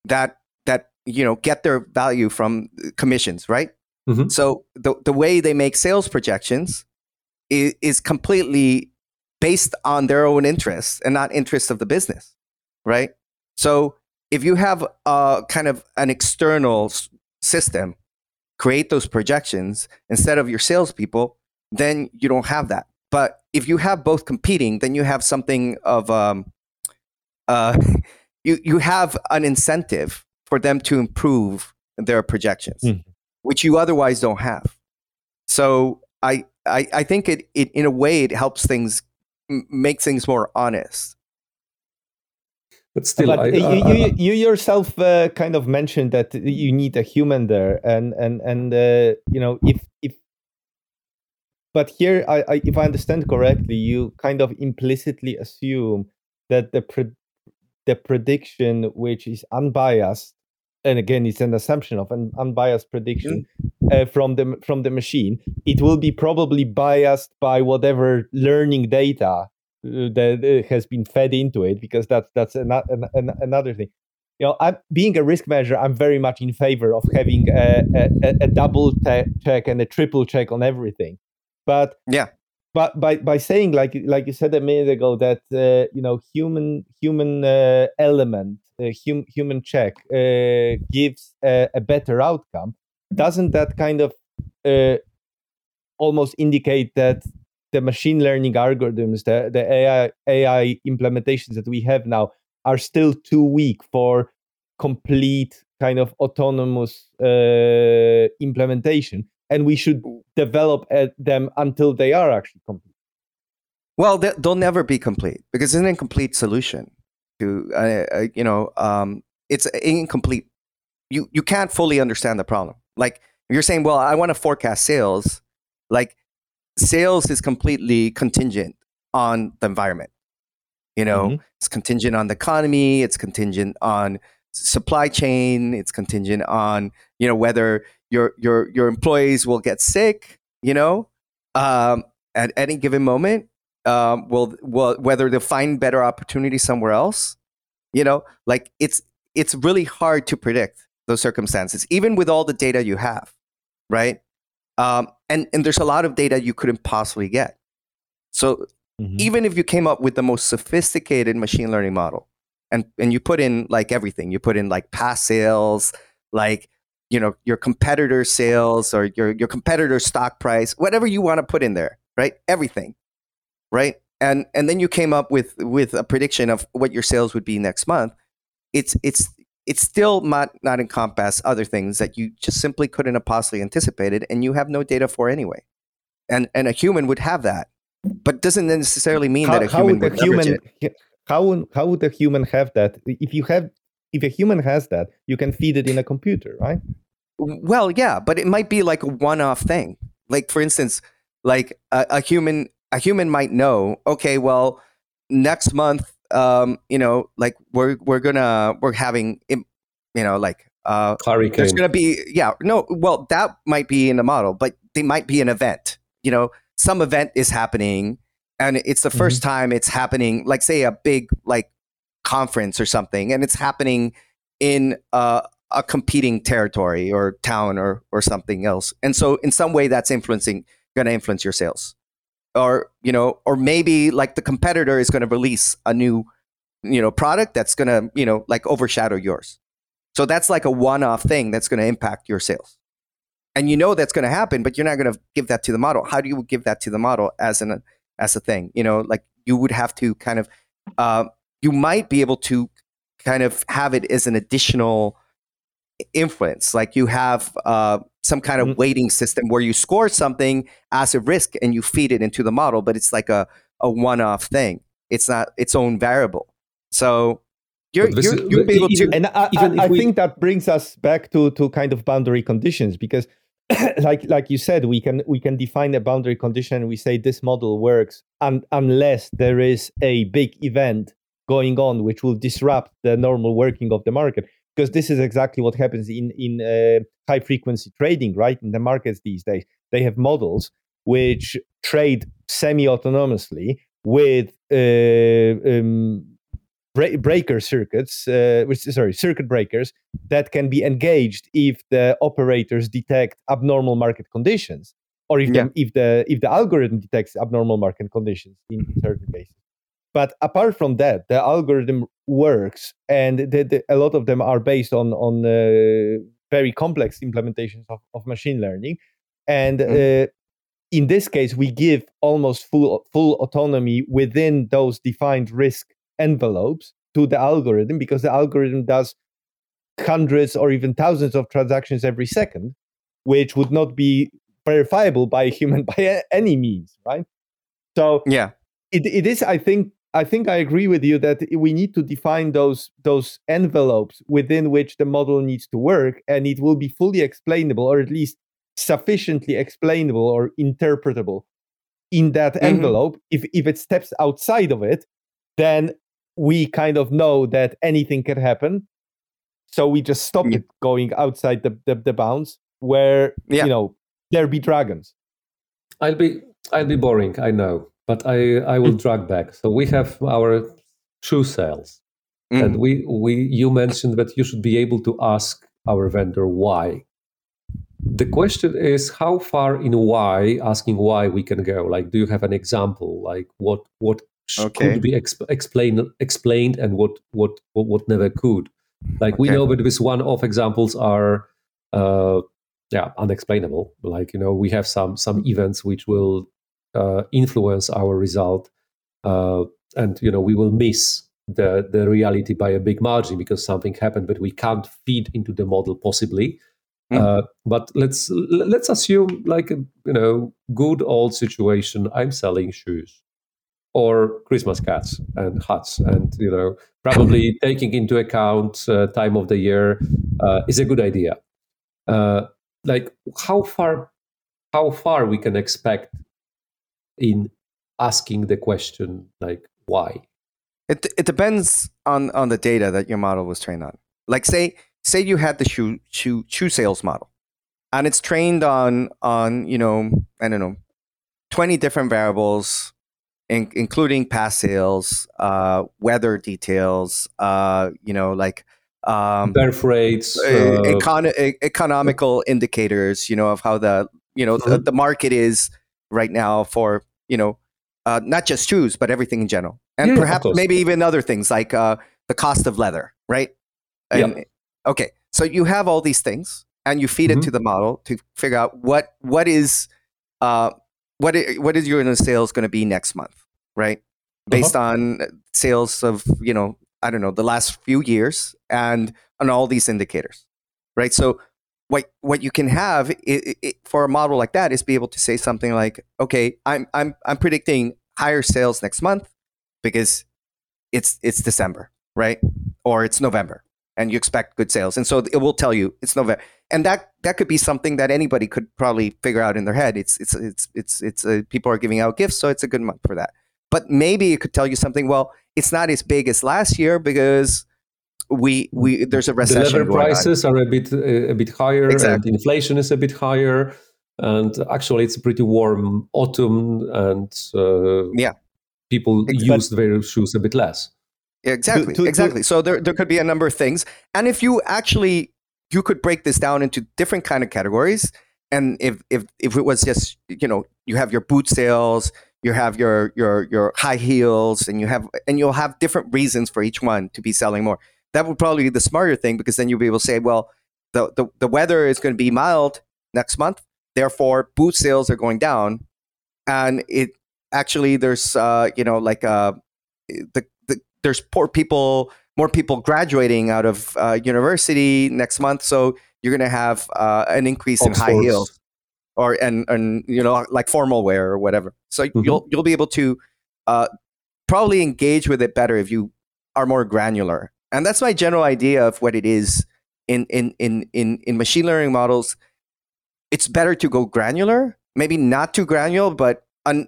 Speaker 5: that that you know get their value from commissions, right? Mm-hmm. So the the way they make sales projections is, is completely based on their own interests and not interests of the business, right? So if you have a kind of an external s- system create those projections instead of your salespeople, then you don't have that. But if you have both competing, then you have something of um, uh, you you have an incentive for them to improve their projections, mm. which you otherwise don't have. So I I, I think it, it in a way it helps things make things more honest.
Speaker 1: But still, but I, you, you, you yourself uh, kind of mentioned that you need a human there, and and and uh, you know if if but here, I, I, if I understand correctly, you kind of implicitly assume that the pre- the prediction, which is unbiased, and again, it's an assumption of an unbiased prediction mm-hmm. uh, from the from the machine. It will be probably biased by whatever learning data uh, that uh, has been fed into it, because that's that's an, an, an, another thing you know, I'm, being a risk manager, I'm very much in favor of having a, a, a double te- check and a triple check on everything. But
Speaker 5: yeah,
Speaker 1: but by by saying like like you said a minute ago that uh, you know human human uh, element hum, human check uh, gives a, a, better outcome doesn't that kind of uh, almost indicate that the machine learning algorithms the, the ai ai implementations that we have now are still too weak for complete kind of autonomous uh, implementation and we should develop them until they are actually complete.
Speaker 5: Well, they'll never be complete because it's an incomplete solution. To uh, uh, you know, um, it's incomplete. You you can't fully understand the problem. Like you're saying, well, I want to forecast sales, like sales is completely contingent on the environment. You know, mm-hmm. it's contingent on the economy, it's contingent on supply chain, it's contingent on, you know, whether your your your employees will get sick, you know, um, at any given moment, um, will will whether they'll find better opportunity somewhere else, you know, like it's it's really hard to predict those circumstances, even with all the data you have, right? Um, and and there's a lot of data you couldn't possibly get. So mm-hmm. even if you came up with the most sophisticated machine learning model, and and you put in like everything, you put in like past sales, like you know your competitor sales or your your competitor stock price, whatever you want to put in there, right? Everything, right? And and then you came up with with a prediction of what your sales would be next month. It's it's it's still not not encompass other things that you just simply couldn't have possibly anticipated and you have no data for anyway and and a human would have that but doesn't necessarily mean
Speaker 1: how,
Speaker 5: that a human would
Speaker 1: human it. how how would a human have that if you have if a human has that you can feed it in a computer right
Speaker 5: well yeah but it might be like a one-off thing like for instance like a, a human a human might know okay well next month um, you know, like we're we're gonna we're having, you know, like uh,
Speaker 4: Hurricane.
Speaker 5: there's gonna be yeah no well that might be in the model, but they might be an event. You know, some event is happening, and it's the 1st mm-hmm. time it's happening. Like say a big like conference or something, and it's happening in uh, a competing territory or town or or something else. And so in some way that's influencing going to influence your sales or you know or maybe like the competitor is going to release a new you know product that's going to you know like overshadow yours. So that's like a one-off thing that's going to impact your sales. And you know that's going to happen but you're not going to give that to the model. How do you give that to the model as an as a thing? You know like you would have to kind of uh, you might be able to kind of have it as an additional influence. Like you have uh, some kind of mm-hmm. weighting system where you score something as a risk and you feed it into the model but it's like a, a one-off thing. It's not its own variable. So you're, you're, you'll be able to
Speaker 1: and i, I, I we, think that brings us back to, to kind of boundary conditions because like like you said we can we can define a boundary condition. And we say this model works un, unless there is a big event going on which will disrupt the normal working of the market because this is exactly what happens in in uh, high frequency trading, right? In the markets these days, they have models which trade semi autonomously with uh, um, breaker circuits, uh, which sorry, circuit breakers that can be engaged if the operators detect abnormal market conditions, or if yeah. the, if the if the algorithm detects abnormal market conditions in certain cases. But apart from that, the algorithm works, and the, the, a lot of them are based on on uh, very complex implementations of, of machine learning. And mm-hmm. uh, in this case, we give almost full full autonomy within those defined risk envelopes to the algorithm because the algorithm does hundreds or even thousands of transactions every second, which would not be verifiable by a human by any means, right? So
Speaker 5: yeah,
Speaker 1: it, it is, I think, I think I agree with you that we need to define those those envelopes within which the model needs to work, and it will be fully explainable, or at least sufficiently explainable or interpretable in that mm-hmm. envelope. If if it steps outside of it, then we kind of know that anything can happen. So we just stop mm-hmm. it going outside the, the, the bounds where yeah. you know there be dragons.
Speaker 4: I'll be I'll be boring, I know but I, I will drag back. So we have our true sales. Mm. And we, we you mentioned that you should be able to ask our vendor why. The question is how far in why, asking why we can go. Like, do you have an example? Like what what okay. could be exp- explained explained and what what what, what never could? Like okay. we know that these one-off examples are uh, yeah unexplainable. Like you know we have some some events which will influence our result, uh, and you know we will miss the the reality by a big margin because something happened but we can't feed into the model possibly. Mm. Uh, but let's let's assume like a you know good old situation. I'm selling shoes or Christmas cats and hats, and you know probably taking into account uh, time of the year uh, is a good idea. Uh, like how far how far we can expect in asking the question like why
Speaker 5: It it depends on on the data that your model was trained on. Like say say you had the shoe shoe shoe sales model, and it's trained on on you know I don't know twenty different variables, in, including past sales, uh, weather details, uh, you know like um,
Speaker 4: birth rates
Speaker 5: uh, econ- economical indicators, you know, of how the you know the,
Speaker 4: Mhm.
Speaker 5: the market is right now for you know uh, not just shoes but everything in general, and
Speaker 4: Yeah,
Speaker 5: perhaps maybe even other things like uh, the cost of leather, right? And, Okay, so you have all these things, and you feed
Speaker 4: Mhm.
Speaker 5: it to the model to figure out what what is uh, what i- what is your sales going to be next month, right? Based on sales of you know I don't know the last few years and on all these indicators, right? So what what you can have i i for a model like that is be able to say something like, okay, I'm I'm I'm predicting higher sales next month because it's it's December, right? Or it's November, and you expect good sales, and so it will tell you it's November, and that that could be something that anybody could probably figure out in their head. It's it's it's it's it's uh, people are giving out gifts, so it's a good month for that. But maybe it could tell you something. Well, it's not as big as last year because we we there's a recession.
Speaker 4: the leather
Speaker 5: going on.
Speaker 4: prices are a bit uh, a bit higher
Speaker 5: Exactly.
Speaker 4: and inflation is a bit higher and actually it's a pretty warm autumn and uh,
Speaker 5: Yeah.
Speaker 4: people
Speaker 5: Ex-
Speaker 4: use their shoes a bit less
Speaker 5: Yeah, exactly,
Speaker 1: to- to-
Speaker 5: exactly. so there, there could be a number of things, and if you actually you could break this down into different kind of categories, and if if if it was just you know you have your boot sales, you have your your your high heels, and you have and you'll have different reasons for each one to be selling more. That would probably be the smarter thing because then you'll be able to say, well, the the, the weather is going to be mild next month, therefore boot sales are going down, and it actually there's uh you know like uh the, the there's poor people more people graduating out of uh, university next month so you're going to have uh, an increase in high heels. or and and you know like formal wear or whatever. So
Speaker 4: Mhm.
Speaker 5: you'll you'll be able to uh, probably engage with it better if you are more granular and that's my general idea of what it is in in in in, in machine learning models. It's better to go granular maybe not too granular but un,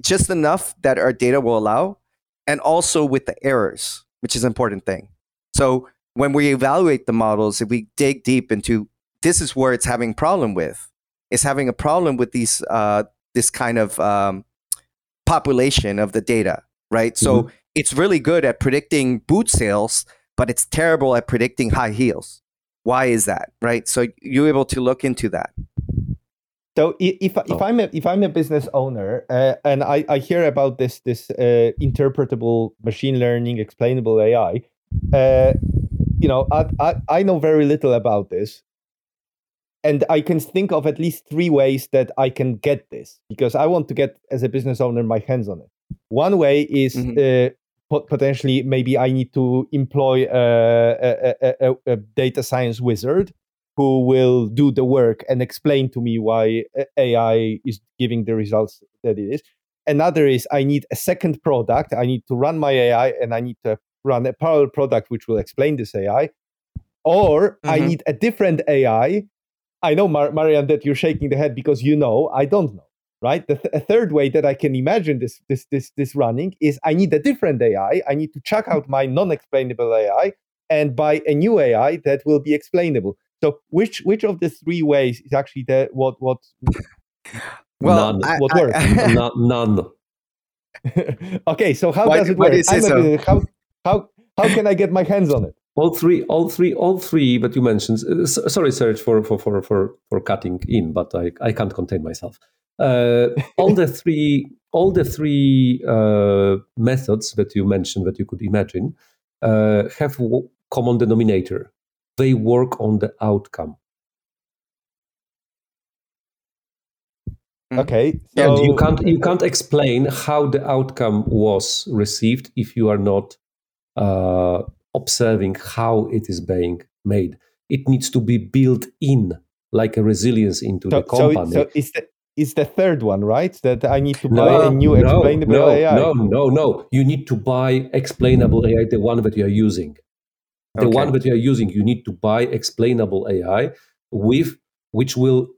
Speaker 5: just enough that our data will allow and also with the errors which is an important thing. So when we evaluate the models if we dig deep into this is where it's having problem with it's having a problem with these uh, this kind of um, population of the data right? So it's really good at predicting boot sales but it's terrible at predicting high heels why is that right so you're able to look into that
Speaker 1: So if if
Speaker 4: Oh.
Speaker 1: I'm a, if I'm a business owner uh, and I, I hear about this this uh, interpretable machine learning explainable AI, uh, you know I, I I know very little about this, and I can think of at least three ways that I can get this because I want to get as a business owner my hands on it. One way is
Speaker 5: Mhm.
Speaker 1: Pot- potentially maybe I need to employ a, a, a, a data science wizard who will do the work and explain to me why AI is giving the results that it is. Another is I need a second product. I need to run my AI and I need to run a parallel product which will explain this AI. Or I
Speaker 5: Mhm.
Speaker 1: need a different AI. I know, Mar- Marian, that you're shaking the head because you know. I don't know, right? The th- a third way that I can imagine this, this, this, this running is I need a different AI. I need to chuck out my non-explainable AI and buy a new AI that will be explainable. So, which which of the three ways is actually the what what
Speaker 5: well
Speaker 4: None.
Speaker 5: I-
Speaker 1: What
Speaker 5: I-
Speaker 1: works?
Speaker 4: No- none
Speaker 1: okay, so how
Speaker 5: Why-
Speaker 1: does it work?
Speaker 5: do
Speaker 1: I'm a
Speaker 5: so?
Speaker 1: business- how how how can I get my hands on it?
Speaker 4: all three all three all three that you mentioned uh, sorry Serj for for for for, for cutting in but i i can't contain myself all the three all the three uh, methods that you mentioned that you could imagine uh, have w- common denominator they work on the outcome
Speaker 5: Mhm.
Speaker 1: Okay, so
Speaker 4: and you can't you can't explain how the outcome was received if you are not uh, observing how it is being made. It needs to be built in like a resilience into
Speaker 1: so,
Speaker 4: the company.
Speaker 1: so it's the it's the third one, right? That I need to buy
Speaker 4: no,
Speaker 1: a new
Speaker 4: no,
Speaker 1: explainable
Speaker 4: no,
Speaker 1: AI.
Speaker 4: no, no, no. You need to buy explainable AI, the one that you are using. The
Speaker 5: Okay.
Speaker 4: one that you are using, you need to buy explainable AI with which will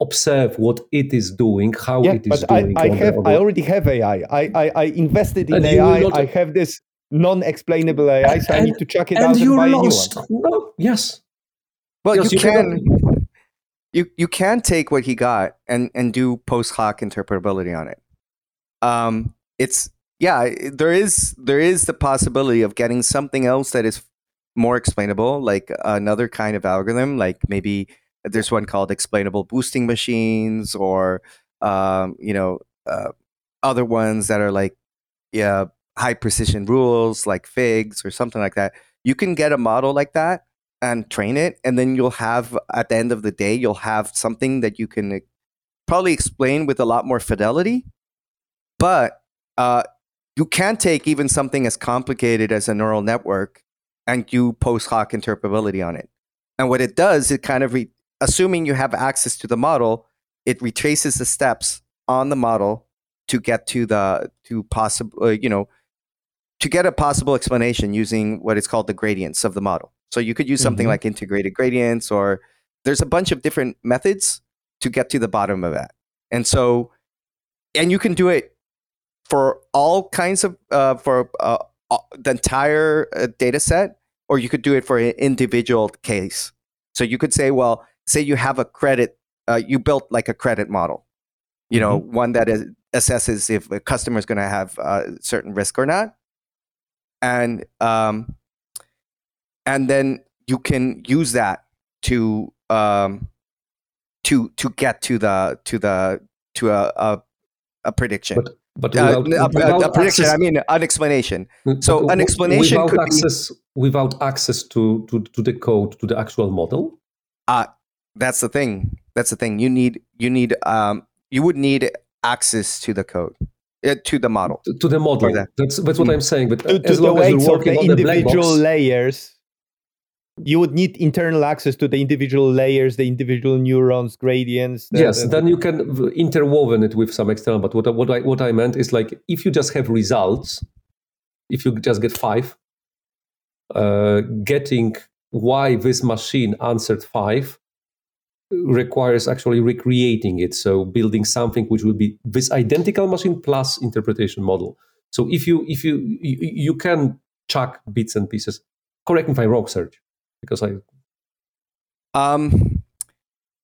Speaker 4: observe what it is doing, how
Speaker 1: yeah,
Speaker 4: it is
Speaker 1: but
Speaker 4: doing.
Speaker 1: I, I have I already have AI. I I, I invested in
Speaker 4: And
Speaker 1: AI.
Speaker 4: not-
Speaker 1: I have this non-explainable AI, so I
Speaker 4: And-
Speaker 1: need to check it
Speaker 4: and
Speaker 1: out and
Speaker 4: you
Speaker 1: buy a new one.
Speaker 4: lost. No, yes.
Speaker 5: Well,
Speaker 4: Yes,
Speaker 5: you
Speaker 4: you cannot-
Speaker 5: can you you can take what he got and and do post hoc interpretability on it. Um, it's yeah, there is there is the possibility of getting something else that is more explainable, like another kind of algorithm, like maybe there's one called explainable boosting machines, or um, you know, uh, other ones that are like yeah, high precision rules, like figs or something like that. You can get a model like that and train it and then you'll have at the end of the day you'll have something that you can uh, probably explain with a lot more fidelity but uh, you can take even something as complicated as a neural network and do post hoc interpretability on it and what it does it kind of re- assuming you have access to the model it retraces the steps on the model to get to the to possible uh, you know to get a possible explanation using what is called the gradients of the model. So you could use something
Speaker 1: Mhm.
Speaker 5: like integrated gradients, or there's a bunch of different methods to get to the bottom of that. And so, and you can do it for all kinds of uh, for uh, the entire uh, data set, or you could do it for an individual case. So you could say, well, say you have a credit, uh, you built like a credit model, you know, one that is, assesses if a customer is going to have uh, certain risk or not and um, and then you can use that to um, to to get to the to the to a a, a prediction.
Speaker 4: But but
Speaker 5: Uh,
Speaker 4: without,
Speaker 5: a- a, a prediction.
Speaker 4: access-
Speaker 5: I mean, an explanation.
Speaker 4: Mm,
Speaker 5: So an explanation
Speaker 4: without
Speaker 5: could be-
Speaker 4: access without access to, to to the code to the actual model.
Speaker 5: Uh, that's the thing. That's the thing. You need you need um you would need access to the code, uh, to the model.
Speaker 4: To, to the model.
Speaker 5: that.
Speaker 4: That's that's what
Speaker 5: Mm.
Speaker 4: I'm saying. But
Speaker 1: to, to
Speaker 4: as
Speaker 1: the
Speaker 4: long as
Speaker 1: weights
Speaker 4: you're working
Speaker 1: the
Speaker 4: on the black
Speaker 1: individual
Speaker 4: box,
Speaker 1: layers you would need internal access to the individual layers the individual neurons gradients the-
Speaker 4: yes,
Speaker 1: the-
Speaker 4: then you can interwoven it with some external. But what I- what I what I meant is like if you just have results, if you just get five, uh, getting why this machine answered five requires actually recreating it. So building something which will be this identical machine plus interpretation model. So if you if you you, you can chuck bits and pieces. Correct me if I'm wrong, Serj, because I
Speaker 5: Um,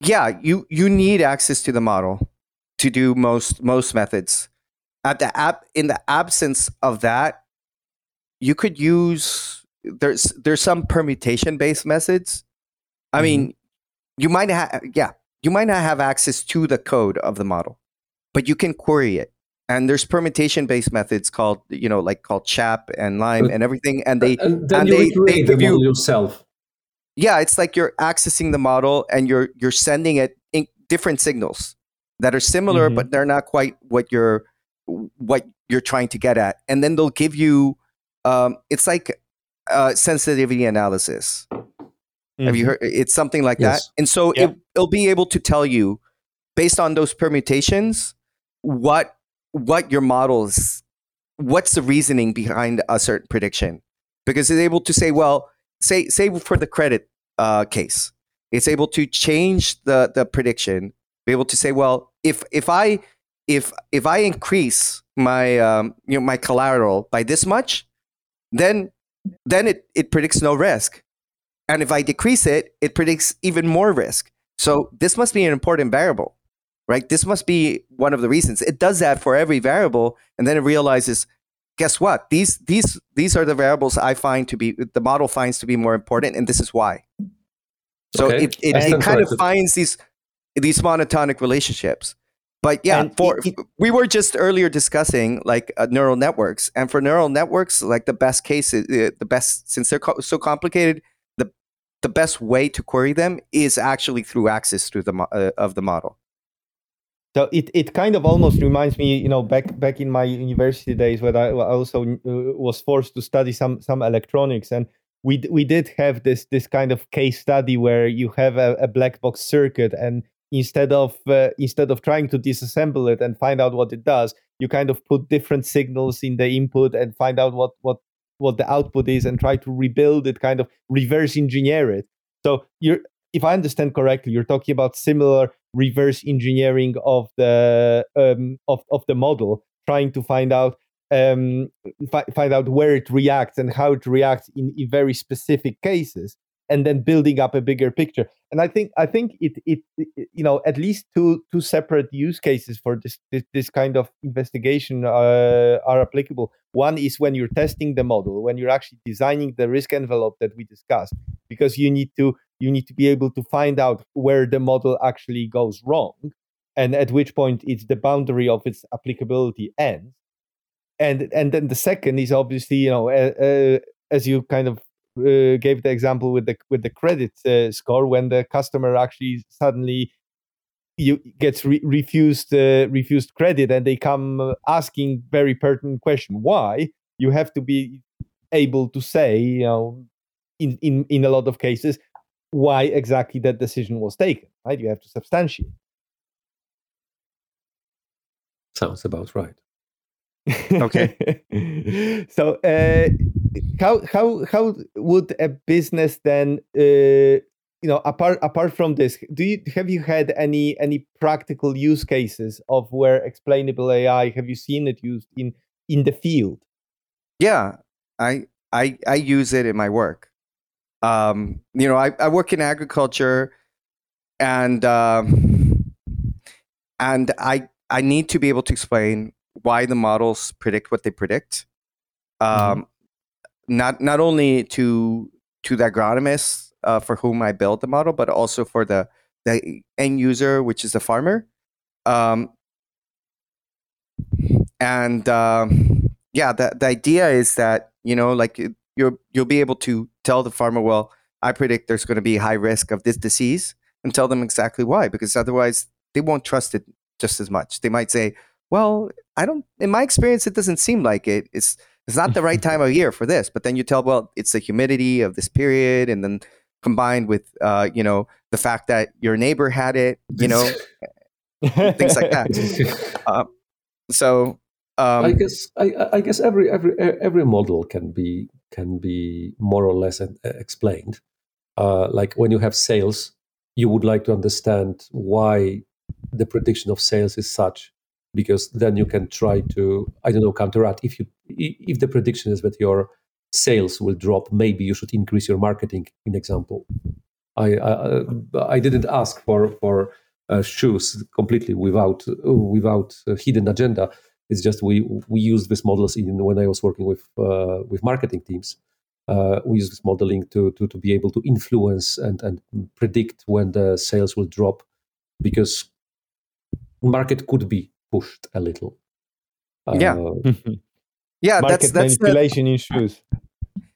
Speaker 5: yeah, you you need access to the model to do most most methods. At the app, in the absence of that, you could use there's there's some permutation based methods. I mean, you might have yeah, you might not have access to the code of the model, but you can query it. And there's permutation based methods called you know like called SHAP and Lime
Speaker 4: But-
Speaker 5: and everything, and they
Speaker 4: and then
Speaker 5: and
Speaker 4: you
Speaker 5: they-
Speaker 4: recreate
Speaker 5: they
Speaker 4: the model yourself.
Speaker 5: Yeah it's like you're accessing the model and you're you're sending it in different signals that are similar
Speaker 1: Mhm.
Speaker 5: but they're not quite what you're what you're trying to get at and then they'll give you um, it's like uh, sensitivity analysis have you
Speaker 1: Mhm.
Speaker 5: heard it's something like
Speaker 4: Yes.
Speaker 5: that and so
Speaker 1: Yeah.
Speaker 5: it, it'll be able to tell you based on those permutations what what your model is what's the reasoning behind a certain prediction because it's able to say well say say for the credit uh, case it's able to change the the prediction be able to say well if if i if if i increase my um, you know my collateral by this much then then it, it predicts no risk. And if i decrease it it predicts even more risk. So this must be an important variable right? This must be one of the reasons. It does that for every variable and then it realizes guess what? These these these are the variables i find to be the model finds to be more important and this is why. So
Speaker 4: Okay.
Speaker 5: it, it, it kind of finds these these monotonic relationships. But yeah
Speaker 1: And
Speaker 5: for
Speaker 1: it-
Speaker 5: we were just earlier discussing like uh, neural networks. And for neural networks like the best case is uh, the best since they're co- so complicated the the best way to query them is actually through access through the mo- uh, of the model
Speaker 1: So it, it kind of almost reminds me, you know, back back in my university days when I also uh, was forced to study some some electronics, and we we did have this this kind of case study where you have a, a black box circuit, and instead of uh, instead of trying to disassemble it and find out what it does, you kind of put different signals in the input and find out what what what the output is, and try to rebuild it, kind of reverse engineer it. So you're if I understand correctly, you're talking about similar reverse engineering of the um, of of the model, trying to find out um, fi- find out where it reacts and how it reacts in, in very specific cases and then building up a bigger picture. And i think i think it, it, it you know at least two two separate use cases for this this, this kind of investigation uh, are applicable. One is when you're testing the model when you're actually designing the risk envelope that we discussed because you need to you need to be able to find out where the model actually goes wrong and at which point it's the boundary of its applicability ends. And and then the second is obviously you know uh, uh, as you kind of uh, gave the example with the with the credit uh, score when the customer actually suddenly you gets re- refused uh, refused credit and they come asking very pertinent question why? You have to be able to say you know in in in a lot of cases why exactly that decision was taken right you have to substantiate
Speaker 4: sounds about right
Speaker 5: Okay.
Speaker 1: so uh, how how how would a business then uh, you know apart apart from this do you have you had any any practical use cases of where explainable ai have you seen it used in in the field
Speaker 5: Yeah, I I I use it in my work. Um, you know, I, I work in agriculture, and um, and I I need to be able to explain why the models predict what they predict. Um, Not not only to to the agronomists uh, for whom I build the model, but also for the the end user, which is the farmer. Um, and um, yeah, the the idea is that you know, like you- you'll you'll be able to tell the farmer, well, I predict there's going to be high risk of this disease, and tell them exactly why, because otherwise they won't trust it just as much. They might say, well, I don't. In my experience, it doesn't seem like it. It's it's not the right time of year for this. But then you tell, well, it's the humidity of this period, and then combined with uh, you know the fact that your neighbor had it, you know, things like that. Uh, so um,
Speaker 4: I guess I, I guess every every every model can be can be more or less uh, explained. Uh, like when you have sales, you would like to understand why the prediction of sales is such, because then you can try to I don't know counteract. If you if the prediction is that your sales will drop, maybe you should increase your marketing. In example, I I, I didn't ask for for uh, shoes completely without without hidden agenda. It's just we we use these models in when I was working with uh, with marketing teams. Uh, we use this modeling to, to to be able to influence and and predict when the sales will drop, because market could be pushed a little.
Speaker 5: Yeah.
Speaker 4: Uh,
Speaker 5: yeah,
Speaker 1: market
Speaker 5: that's that's the,
Speaker 1: manipulation in shoes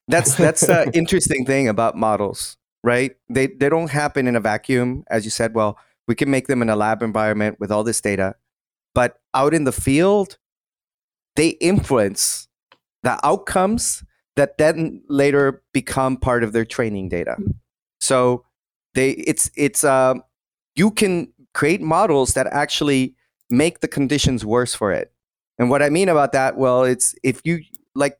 Speaker 5: that's that's the interesting thing about models, right? They they don't happen in a vacuum, as you said. Well, we can make them in a lab environment with all this data, but out in the field, they influence the outcomes that then later become part of their training data. So they it's it's um you can create models that actually make the conditions worse for it. And what I mean about that, well, it's if you like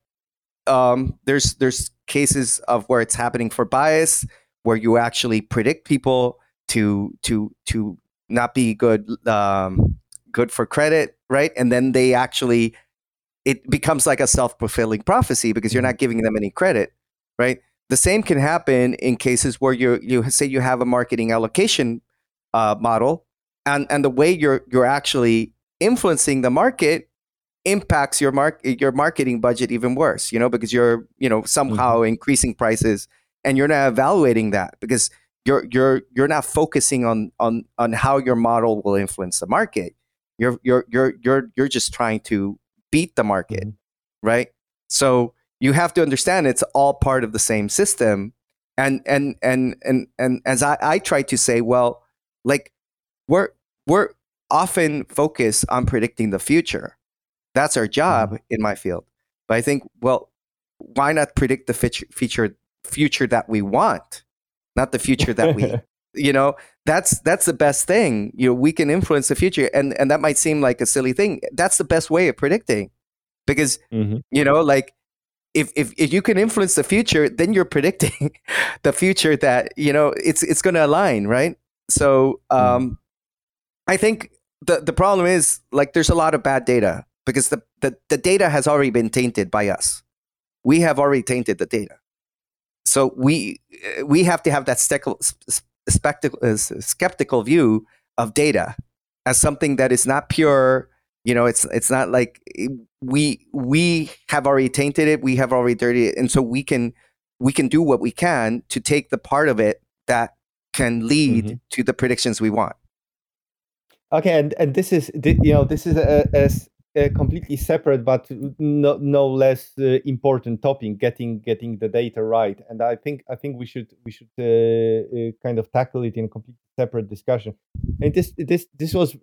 Speaker 5: um, there's there's cases of where it's happening for bias, where you actually predict people to to to not be good um, good for credit, right? And then they actually it becomes like a self fulfilling prophecy because you're not giving them any credit, right? The same can happen in cases where you you say you have a marketing allocation uh, model, and and the way you're you're actually influencing the market impacts your mark your marketing budget even worse you know because you're you know somehow increasing prices and you're not evaluating that because you're you're you're not focusing on on on how your model will influence the market. You're you're you're you're you're just trying to beat the market mm-hmm. right? So you have to understand it's all part of the same system. And and and and and as i i try to say well like we're we're often focused on predicting the future. That's our job mm-hmm. in my field. But I think, well, why not predict the future feature future that we want, not the future that we, you know, that's that's the best thing. You know, we can influence the future, and and that might seem like a silly thing. That's the best way of predicting, because
Speaker 1: Mhm.
Speaker 5: you know, like if, if if you can influence the future, then you're predicting the future that you know it's it's going to align, right? So um, I think the the problem is like there's a lot of bad data because the, the the data has already been tainted by us. We have already tainted the data, so we we have to have that skeptical skeptical view of data as something that is not pure you know it's it's not like we we have already tainted it we have already dirtied it and so we can we can do what we can to take the part of it that can lead mm-hmm. to the predictions we want
Speaker 1: okay and and this is you know this is a, a, a completely separate but no, no less uh, important topic getting getting the data right and i think i think we should we should uh, uh, kind of tackle it in a completely separate discussion and this this this was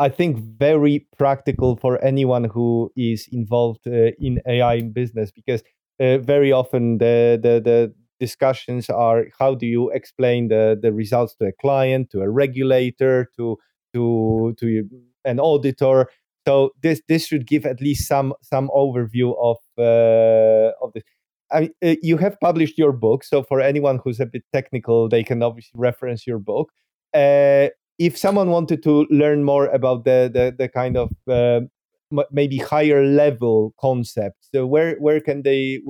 Speaker 1: I think very practical for anyone who is involved uh, in AI in business because uh, very often the, the the discussions are how do you explain the the results to a client, to a regulator, to to to an auditor. So this this should give at least some some overview of uh, of this. I, uh, you have published your book, so for anyone who's a bit technical, they can obviously reference your book. Uh, if someone wanted to learn more about the the, the kind of uh, maybe higher level concepts so where where can they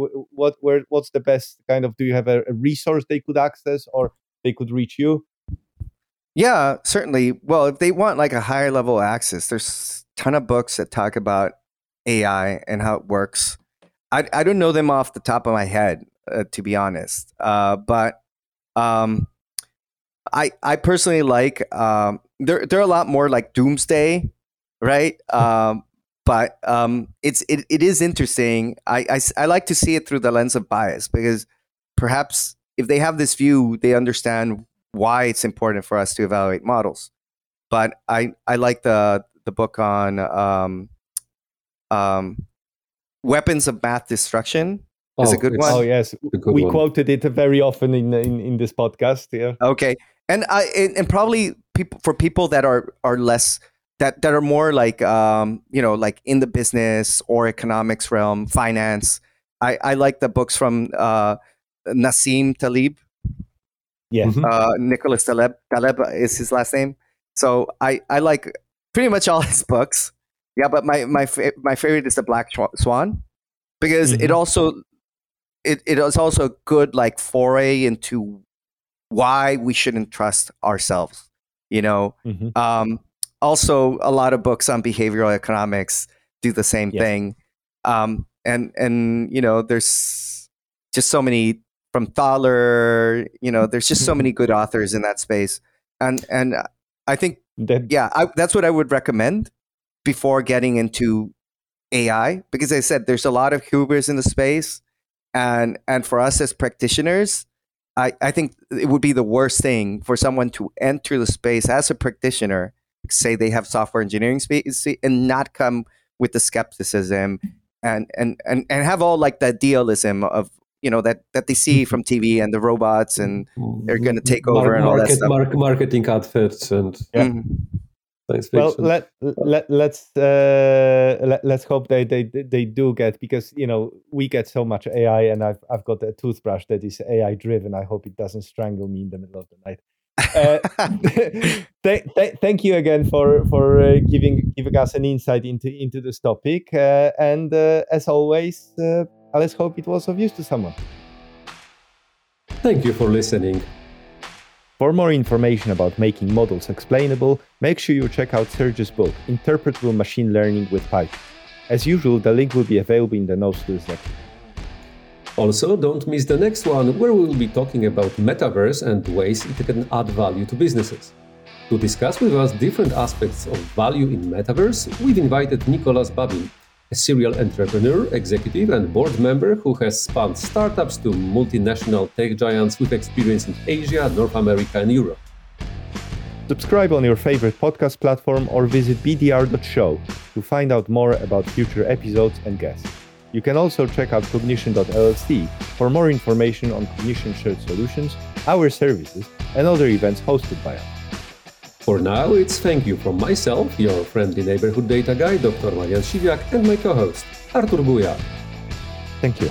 Speaker 1: what where what's the best kind of do you have a, a resource they could access or they could reach you
Speaker 5: yeah certainly well if they want like a higher level access there's a ton of books that talk about ai and how it works i, I don't know them off the top of my head uh, to be honest uh, but um, I I personally like um, they're they're a lot more like doomsday, right? Um, but um, it's it, it is interesting. I, I I like to see it through the lens of bias because perhaps if they have this view, they understand why it's important for us to evaluate models. But I I like the the book on um, um, weapons of math destruction oh, is a good one.
Speaker 1: Oh yes, we one. quoted it very often in, in in this podcast. Yeah.
Speaker 5: Okay, and I and probably people for people that are are less that that are more like um you know like in the business or economics realm, finance. I I like the books from uh Nassim Taleb.
Speaker 1: Yeah. Mm-hmm.
Speaker 5: Uh, Nicholas Taleb Taleb is his last name. So I I like pretty much all his books. Yeah, but my my my favorite is the Black Swan because mm-hmm. it also it, it is also a good like foray into why we shouldn't trust ourselves you know mm-hmm. um, also a lot of books on behavioral economics do the same yes. thing um, and and you know there's just so many from Thaler, you know, there's just so many good authors in that space, and and I think that, yeah, I, that's what I would recommend before getting into AI because I said there's a lot of hubris in the space, and and for us as practitioners I, I think it would be the worst thing for someone to enter the space as a practitioner say they have software engineering space and not come with the skepticism and and and, and have all like that dualism of you know that that they see from TV and the robots and they're going to take over Mar- and all that stuff. Mark,
Speaker 4: marketing outfits and yeah. Mm-hmm.
Speaker 1: well let, let let's uh let, let's hope they, they they do get because you know we get so much ai and i've i've got a toothbrush that is ai driven. I hope it doesn't strangle me in the middle of the night. Uh, th- th- thank you again for for uh, giving giving us an insight into into this topic. Uh, and uh, as always uh, let's hope it was of use to someone
Speaker 4: thank you for listening
Speaker 1: for more information about making models explainable, make sure you check out Serj's book, Interpretable Machine Learning with Python. As usual, the link will be available in the notes to this episode.
Speaker 4: Also, don't miss the next one, where we will be talking about metaverse and ways it can add value to businesses. To discuss with us different aspects of value in metaverse, we've invited Nicolas Babin, a serial entrepreneur, executive, and board member who has spun startups to multinational tech giants with experience in Asia, North America, and Europe.
Speaker 1: Subscribe on your favorite podcast platform or visit bdr.show to find out more about future episodes and guests. You can also check out cognition.llc for more information on Cognition Shared Solutions, our services, and other events hosted by us.
Speaker 4: For now, it's thank you from myself, your friendly neighborhood data guy, Dr. Marian Siwiak, and my co-host, Artur Guja.
Speaker 1: Thank you.